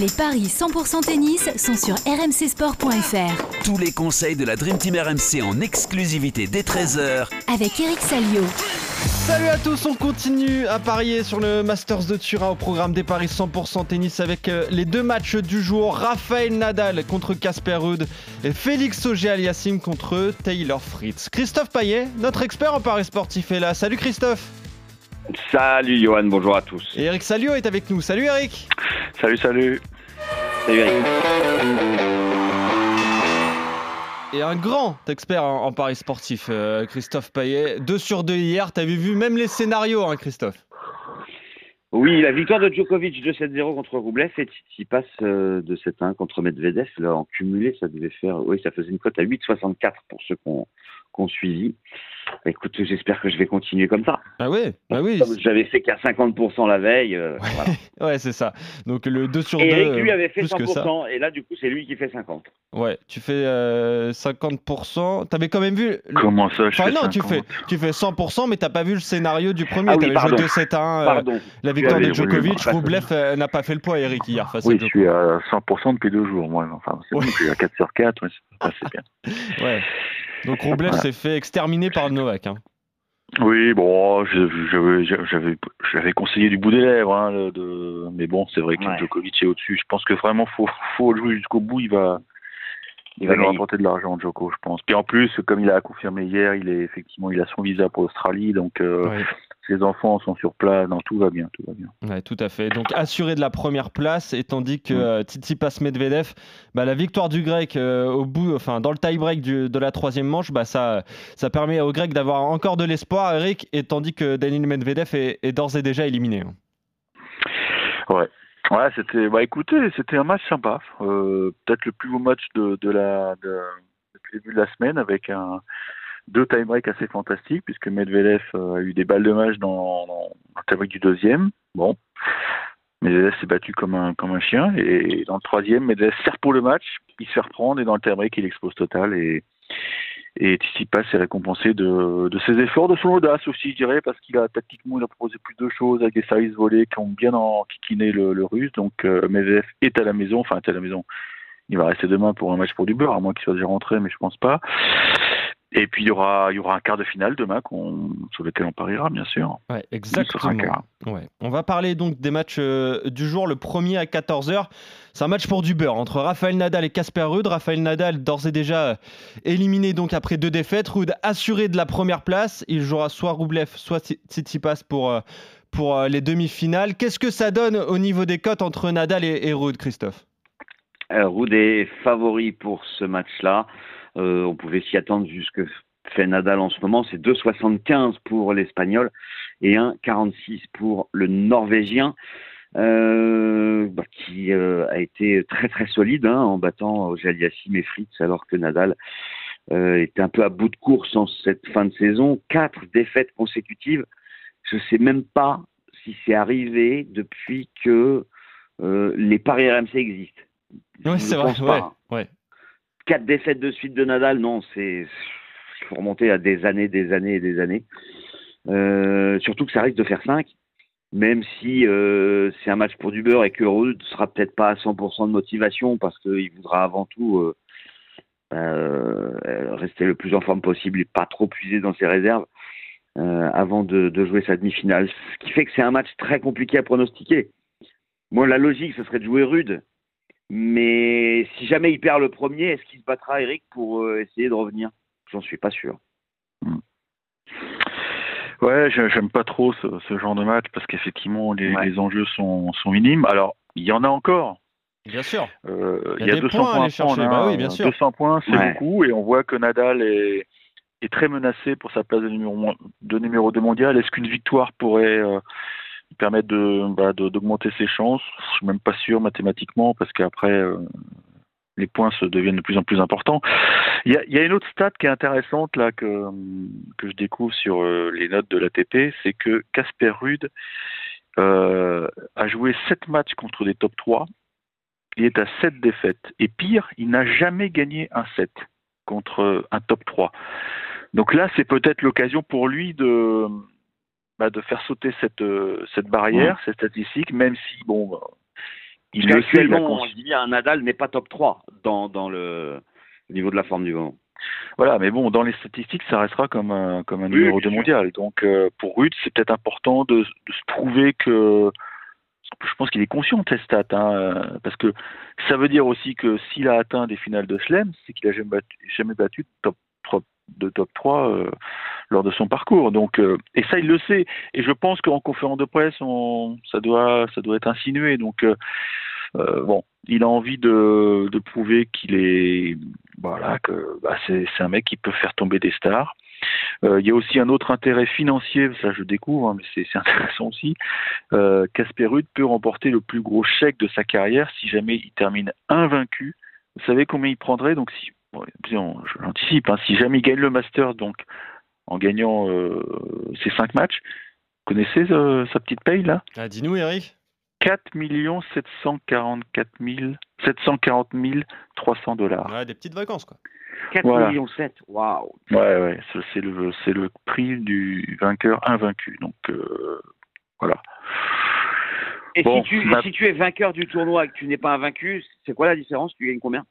Les paris 100% tennis sont sur rmcsport.fr. Tous les conseils de la Dream Team RMC en exclusivité dès 13h Avec Eric Salio. Salut à tous, on continue à parier sur le Masters de Turin au programme des paris 100% tennis avec euh, les deux matchs du jour. Raphaël Nadal contre Casper Ruud et Félix Auger-Aliassime contre Taylor Fritz. Christophe Paillet, notre expert en paris sportif est là. Salut Christophe Salut Johan, bonjour à tous. Et Eric Salio est avec nous. Salut Eric Salut, salut. Salut Eric. Et un grand expert en, en paris sportif, euh, Christophe Paillet. 2 sur 2 hier, t'avais vu même les scénarios, hein, Christophe? Oui, la victoire de Djokovic 2-7-0 contre Roublev et Tsitsipas euh, de 7-1 contre Medvedev. Là, en cumulé, ça devait faire, oui, ça faisait une cote à 8,64 pour ceux qu'on qu'on suivi. Écoute, j'espère que je vais continuer comme ça. Ah ouais, bah oui. J'avais fait qu'à 50% la veille. euh, voilà. Ouais, c'est ça. Donc le 2 sur 2. Et Eric, lui, avait fait plus que ça. 100%, et là, du coup, c'est lui qui fait 50. Ouais, tu fais euh, 50%. T'avais quand même vu. le- Comment ça, je Enfin, fais non, tu 50? fais, tu fais 100%, mais t'as pas vu le scénario du premier. Ah oui, T'avais joué 2-7-1. euh, Pardon. la victoire de Oui, oui, Djokovic. oui, Roublev euh, n'a pas fait le poids, Eric, hier face Oui, à je suis à 100% depuis deux jours, moi. Enfin, c'est Ouais. bon, je suis à 4 sur 4, ouais, c'est bien. Ouais. Donc Roublev Voilà. s'est fait exterminer par Novak. hein. Oui, bon, j'avais conseillé du bout des lèvres, hein, le- de... mais bon, c'est vrai que Ouais. Djokovic est au-dessus. Je pense que vraiment, faut, faut jouer jusqu'au bout. Il va, il va nous rapporter de l'argent, Djoko, je pense. Puis en plus, comme il a confirmé hier, il est effectivement, il a son visa pour l'Australie, donc euh, Ouais. Ses enfants sont sur place, tout va bien, tout va bien. Ouais, tout à fait. Donc assuré de la première place, et tandis que euh, Tsitsipas Medvedev, bah, la victoire du Grec euh, au bout, enfin dans le tie-break de la troisième manche, bah, ça, ça permet au Grec d'avoir encore de l'espoir, Eric, et tandis que Daniel Medvedev est, est d'ores et déjà éliminé. Ouais. Ouais, c'était. Bah écoutez, c'était un match sympa. Euh, Peut-être le plus beau match de, de la de, depuis le début de la semaine avec un deux time breaks assez fantastiques puisque Medvedev euh, a eu des balles de match dans, le time break du deuxième. Bon. Medvedev s'est battu comme un chien et dans le troisième, Medvedev sert pour le match, il se fait reprendre et dans le time break, il explose total et et Tsitsipas est récompensé de, de ses efforts, de son audace aussi, je dirais, parce qu'il a tactiquement il a proposé plus de choses avec des services volés qui ont bien enquiquiné le, le russe. Donc euh, Medvedev est à la maison, enfin est à la maison. Il va rester demain pour un match pour du beurre, à moins qu'il soit déjà rentré, mais je pense pas. Et puis il y aura, il y aura un quart de finale demain qu'on, sur lequel on pariera, bien sûr. Ouais, exactement. Ouais. On va parler donc des matchs euh, du jour. Le premier à 14h, c'est un match pour du beurre entre Rafael Nadal et Casper Ruud. Rafael Nadal, d'ores et déjà euh, éliminé donc après deux défaites. Ruud assuré de la première place. Il jouera soit Roublev, soit Tsi- Tsitsipas pour, euh, pour euh, les demi-finales. Qu'est-ce que ça donne au niveau des cotes entre Nadal et, et Ruud, Christophe? Euh, Ruud est favori pour ce match-là. Euh, on pouvait s'y attendre vu ce que fait Nadal en ce moment. C'est 2,75 pour l'Espagnol et 1,46 pour le Norvégien, euh, bah, qui euh, a été très très solide hein, en battant Jaliassim et Fritz, alors que Nadal euh, était un peu à bout de course en cette fin de saison. Quatre défaites consécutives. Je ne sais même pas si c'est arrivé depuis que les paris RMC existent. Oui, c'est vrai. ouais. Quatre défaites de suite de Nadal, non, c'est il faut remonter à des années, des années et des années. Euh, surtout que ça risque de faire 5, même si euh, c'est un match pour du beurre et que Ruud sera peut-être pas à 100% de motivation parce qu'il voudra avant tout euh, rester le plus en forme possible et pas trop puiser dans ses réserves avant de jouer sa demi-finale. Ce qui fait que c'est un match très compliqué à pronostiquer. Moi, la logique, ce serait de jouer Rude. Mais si jamais il perd le premier, est-ce qu'il se battra, Eric, pour euh, essayer de revenir? J'en suis pas sûr. Ouais, je- j'aime pas trop ce, ce genre de match parce qu'effectivement les, Ouais. les enjeux sont, sont minimes. Alors il y en a encore. Bien sûr. Euh, Il y a il y a des 200 points à points, aller à prendre, chercher. Bah oui, bien sûr. 200 points, c'est Ouais. beaucoup, et on voit que Nadal est, est très menacé pour sa place de numéro, de numéro 2 mondial. Est-ce qu'une victoire pourrait euh, lui permettre de bah, d'augmenter ses chances Je suis même pas sûr mathématiquement, parce qu'après, euh, les points se deviennent de plus en plus importants. Il y a, il y a une autre stat qui est intéressante là que, que je découvre sur euh, les notes de l'ATP, c'est que Casper Ruud euh, a joué 7 matchs contre des top 3 il est à 7 défaites. Et pire, il n'a jamais gagné un set contre un top 3. Donc là, c'est peut-être l'occasion pour lui de, bah, de faire sauter cette, euh, cette barrière, cette statistique, même si, bon, bah, il le Actuellement, je dis bien, Nadal n'est pas top 3 dans, dans le au niveau de la forme du moment. Voilà, mais bon, dans les statistiques, ça restera comme un, comme un Oui, numéro bien 2 sûr. mondial. Donc, euh, pour Rude, c'est peut-être important de, de se prouver que. Je pense qu'il est conscient de ces stats, hein, euh, parce que ça veut dire aussi que s'il a atteint des finales de Slam, c'est qu'il a jamais battu, jamais battu top 3, de top 3 euh, lors de son parcours. Donc, euh, et ça, il le sait. Et je pense qu'en conférence de presse, ça doit, ça doit être insinué. Donc, euh, bon, il a envie de, de prouver qu'il est, voilà, que bah, c'est un mec qui peut faire tomber des stars. Il y a aussi un autre intérêt financier, ça je découvre, hein, mais c'est intéressant aussi. Casper Ruud peut remporter le plus gros chèque de sa carrière si jamais il termine invaincu. Vous savez combien il prendrait? Donc si, bon, l'anticipe, hein, si jamais il gagne le Master, donc en gagnant euh, ses cinq matchs, vous connaissez euh, sa petite paye là? Ah, Dis-nous, Eric. 4 744 000, 740 300 dollars. Ouais, des petites vacances, quoi. 4 Voilà. millions 7, waouh. Ouais, ouais, c'est le, c'est le prix du vainqueur invaincu. Donc, euh, voilà. Et Bon, si, tu, ma- et si tu es vainqueur du tournoi et que tu n'es pas invaincu, c'est quoi la différence? Tu gagnes combien?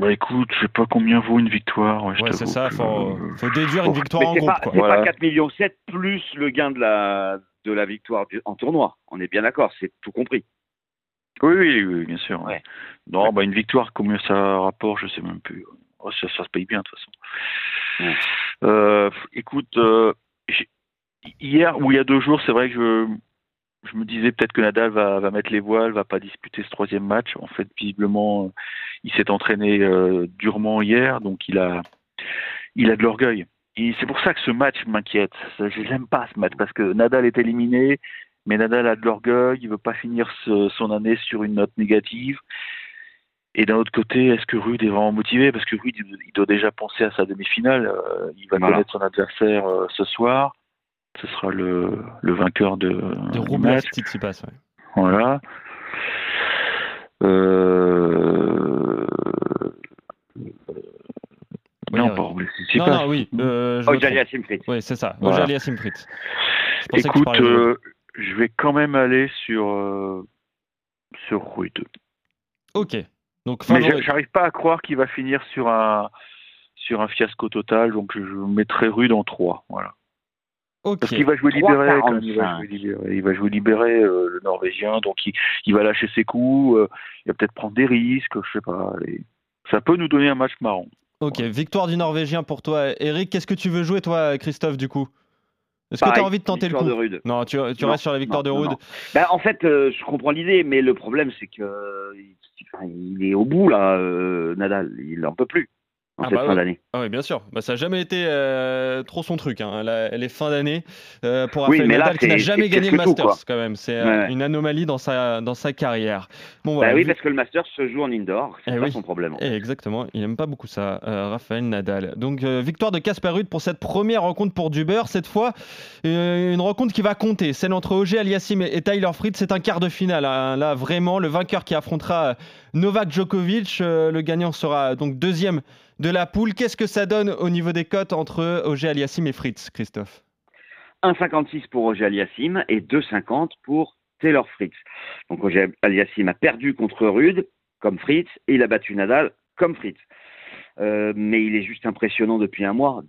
Bah écoute, je sais pas combien vaut une victoire. Ouais, je Ouais, c'est ça, que, faut, euh, faut déduire une victoire Mais en groupe, c'est Voilà. pas 4 millions 7 plus le gain de la, de la victoire du- en tournoi. On est bien d'accord, c'est tout compris. Oui, oui, oui, bien sûr. Ouais. Non, bah une victoire, combien ça rapporte, je sais même plus. Oh, ça, ça se paye bien, de toute façon. Ouais. Euh, écoute, euh, hier ou il y a deux jours, c'est vrai que je, je me disais peut-être que Nadal va, va mettre les voiles, va pas disputer ce troisième match. En fait, visiblement, euh, il s'est entraîné euh, durement hier, donc il a, il a de l'orgueil. Et c'est pour ça que ce match m'inquiète. Je n'aime pas ce match parce que Nadal est éliminé, mais Nadal a de l'orgueil, il veut pas finir ce- son année sur une note négative. Et d'un autre côté, est-ce que Rude est vraiment motivé? Parce que Rude, il doit déjà penser à sa demi-finale. Euh, il va Voilà. connaître son adversaire ce soir. Ce sera le, le vainqueur de, De match. Tsitsipas, ouais. Voilà. Euh... non, Eric. pas Robles, Non, non, oui. euh, je Oh, Fritz. Oui, c'est ça. Voilà. Ojalia Simfrit. Écoute, euh, je vais quand même aller sur, euh, sur Rude. Ok. Donc, Mais j'arrive pas à croire qu'il va finir sur un sur un fiasco total, donc je mettrai Rude en 3. Voilà. Parce qu'il va jouer libéré, quand il va 3,45. jouer libéré, il va jouer libéré euh, le Norvégien, donc il, il va lâcher ses coups, euh, il va peut-être prendre des risques, je sais pas. Ça peut nous donner un match marrant. Ok, victoire du Norvégien pour toi. Eric, qu'est-ce que tu veux jouer, toi, Christophe, du coup? Est-ce que tu as envie de tenter le coup de Rude. Non, tu, tu Non, restes sur la victoire non, de Rude. Ben, en fait, euh, je comprends l'idée, mais le problème, c'est que il, est au bout, là, Nadal. Il en peut plus en Ah cette bah fin d'année. Ah oui, bien sûr. Bah, ça n'a jamais été euh, trop son truc. Hein. La- les fins d'année euh, pour Oui, Rafael là, Nadal qui n'a jamais gagné le tout, Masters quand même. C'est euh, Ouais, une anomalie dans sa, dans sa carrière. Bon, Bah voilà. oui, parce que le Master se joue en indoor. C'est Eh pas oui. son problème. Eh, exactement, il n'aime pas beaucoup ça, Raphaël Nadal. Donc victoire de Casper Ruud pour cette première rencontre pour Duber. Cette fois, une rencontre qui va compter. Celle entre Auger Aliassim et, Tyler Fritz, c'est un quart de finale. hein. Là, vraiment, le vainqueur qui affrontera Novak Djokovic. Le gagnant sera donc deuxième de la poule. Qu'est-ce que ça donne au niveau des cotes entre Auger Aliassim et Fritz, Christophe? 1,56 pour Roger Aliassim et 2,50 pour Taylor Fritz. Donc Roger Aliassim a perdu contre Rude, comme Fritz, et il a battu Nadal, comme Fritz. Euh, mais il est juste impressionnant depuis un mois.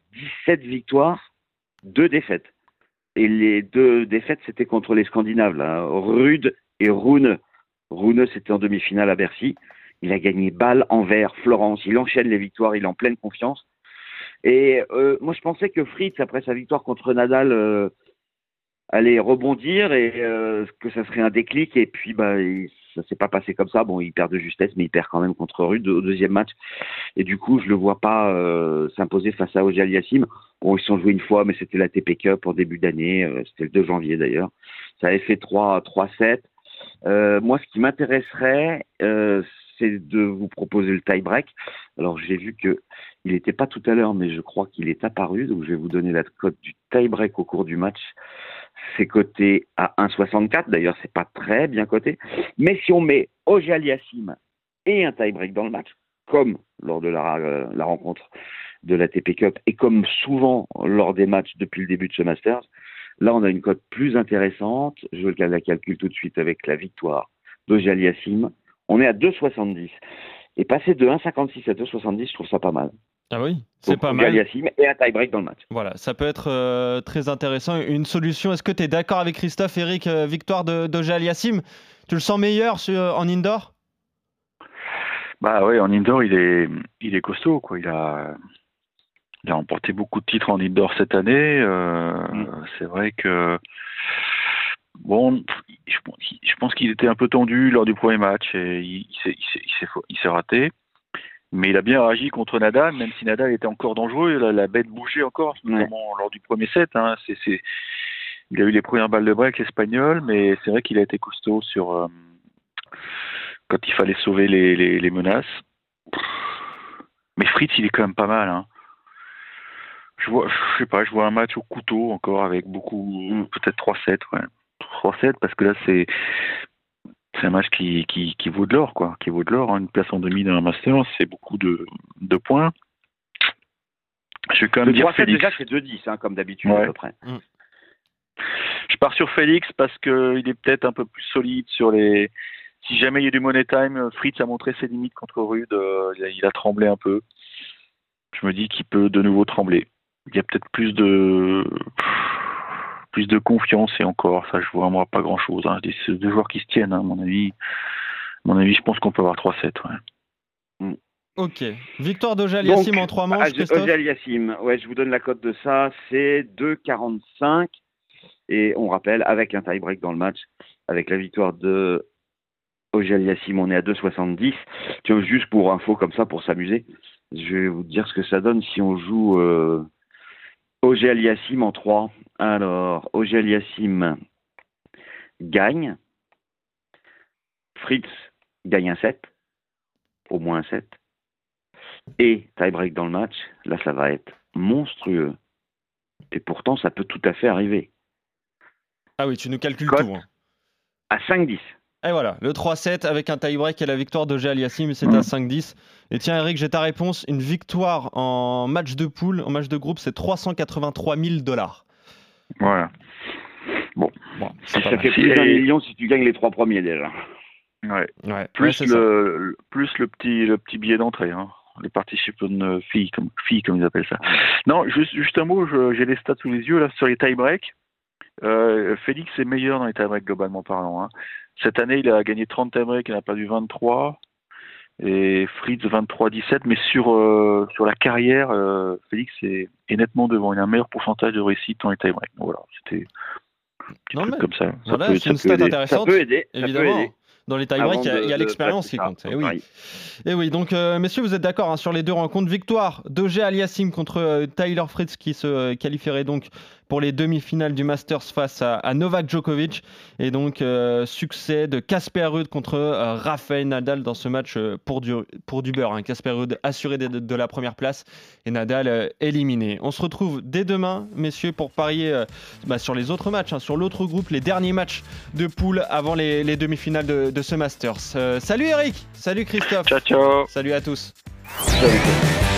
17 victoires, 2 défaites. Et les deux défaites, c'était contre les Scandinaves, Rude et Rune. Rune, c'était en demi-finale à Bercy. Il a gagné Bâle, Anvers, Florence. Il enchaîne les victoires, il est en pleine confiance. Et euh, moi, je pensais que Fritz, après sa victoire contre Nadal, euh, allait rebondir et euh, que ça serait un déclic. Et puis, bah, il- ça s'est pas passé comme ça. Bon, il perd de justesse, mais il perd quand même contre Rude au deuxième match. Et du coup, je le vois pas euh, s'imposer face à Ogiel Yassim. Bon, ils se sont joués une fois, mais c'était la TP Cup en début d'année. euh, c'était le 2 janvier d'ailleurs. Ça avait fait 3 3-7. Euh, moi, ce qui m'intéresserait, c'est de vous proposer le tie-break. Alors, j'ai vu que il n'était pas tout à l'heure, mais je crois qu'il est apparu. Donc, je vais vous donner la cote du tie-break au cours du match. C'est coté à 1,64. D'ailleurs, c'est pas très bien coté. Mais si on met Ogier Aliassim et un tie-break dans le match, comme lors de la, euh, rencontre de la TP Cup et comme souvent lors des matchs depuis le début de ce Masters, là, on a une cote plus intéressante. Je la calcule tout de suite avec la victoire Aliassim. On est à 2,70. Et passer de 1,56 à 2,70, je trouve ça pas mal. Ah oui, c'est pas mal. Et un tie-break dans le match. Voilà, ça peut être euh, très intéressant. Une solution, est-ce que tu es d'accord avec Christophe, Eric, euh, victoire de d'Ogé Aliassim? Tu le sens meilleur sur- en indoor? Bah ouais, en indoor, il est, il est costaud, quoi. Il a, il a remporté beaucoup de titres en indoor cette année. euh, Mm. C'est vrai que, bon, je, pense- je pense qu'il était un peu tendu lors du premier match et il, il s'est- raté. Mais il a bien réagi contre Nadal, même si Nadal était encore dangereux. La, la bête bougeait encore, notamment lors du premier set. Hein. Il a eu les premières balles de break espagnol, mais c'est vrai qu'il a été costaud sur euh, quand il fallait sauver les, les, les menaces. Mais Fritz, il est quand même pas mal. Hein. Je vois, je sais pas, je vois un match au couteau encore avec beaucoup, Mm. peut-être 3-7, ouais. 3-7 parce que là c'est c'est un match qui, qui, qui vaut de l'or, quoi. Qui vaut de l'or. hein. Une place en demi dans un master, c'est beaucoup de, de points. Je vais quand Le même dire 3-7 Félix. déjà, c'est 2-10, hein, comme d'habitude, Ouais. à peu près. Je pars sur Félix parce qu'il est peut-être un peu plus solide sur les. Si jamais il y a du money time, Fritz a montré ses limites contre Rude. euh, il, a, il a tremblé un peu. Je me dis qu'il peut de nouveau trembler. Il y a peut-être plus de plus de confiance et encore, ça je vois moi pas grand chose. Hein. C'est deux joueurs qui se tiennent, hein, à mon avis. À mon avis, je pense qu'on peut avoir 3-7. Ouais. Ok. Victoire d'Ogé Aliassim en trois manches, Ah, Christophe Ogé Aliassim, ouais, je vous donne la cote de ça, c'est 2,45. Et on rappelle, avec un tie-break dans le match, avec la victoire de Ogé Aliassim, on est à 2,70. Tu vois, juste pour info comme ça, pour s'amuser, je vais vous dire ce que ça donne si on joue euh, Ogé Aliassim en 3. Alors, Ogé Aliassim gagne. Fritz gagne un 7, au moins un 7 et tie-break dans le match, là ça va être monstrueux. Et pourtant ça peut tout à fait arriver. Ah oui, tu nous calcules Cote. tout. hein. À 5-10. Et voilà, le 3-7 avec un tie-break et la victoire d'Ogé Aliassim, c'est à 5-10. Et tiens, Eric, j'ai ta réponse. Une victoire en match de poule, en match de groupe, c'est 383 000 dollars. Voilà. Bon, pas Ça fait plus d'un et- million si tu gagnes les trois premiers déjà. Ouais. Ouais, Plus le, le- plus le petit le petit billet d'entrée, hein. les participants filles comme filles comme ils appellent ça. Non, juste, juste un mot, j'ai les stats sous les yeux là sur les tie-breaks. Euh, Félix est meilleur dans les tie-breaks globalement parlant. hein. Cette année, il a gagné 30 tie-breaks, il en a perdu 23 et Fritz 23-17. Mais sur euh, sur la carrière, euh, Félix est, est nettement devant. Il a un meilleur pourcentage de réussite tie-breaks. Donc Voilà, c'était un petit comme ça. Ça voilà, c'est une stat aider. intéressante. Ça peut aider. peut Évidemment. aider. Dans les tie-breaks, il y a, l'expérience qui compte. ça, Eh oui. pareil. Et oui, donc euh, messieurs, vous êtes d'accord hein, sur les deux rencontres. Victoire d'Ogé Aliassim contre Tyler Fritz qui se qualifierait donc pour les demi-finales du Masters face à, à Novak Djokovic. Et donc euh, succès de Casper Ruud contre euh, Rafael Nadal dans ce match euh, pour, du, pour du beurre. hein. Casper Ruud assuré de, de la première place et Nadal euh, éliminé. On se retrouve dès demain, messieurs, pour parier euh, bah, sur les autres matchs, hein, sur l'autre groupe, les derniers matchs de poule avant les, les demi-finales de, de ce Masters. Salut Eric, salut Christophe. Ciao ciao. Salut à tous. Salut.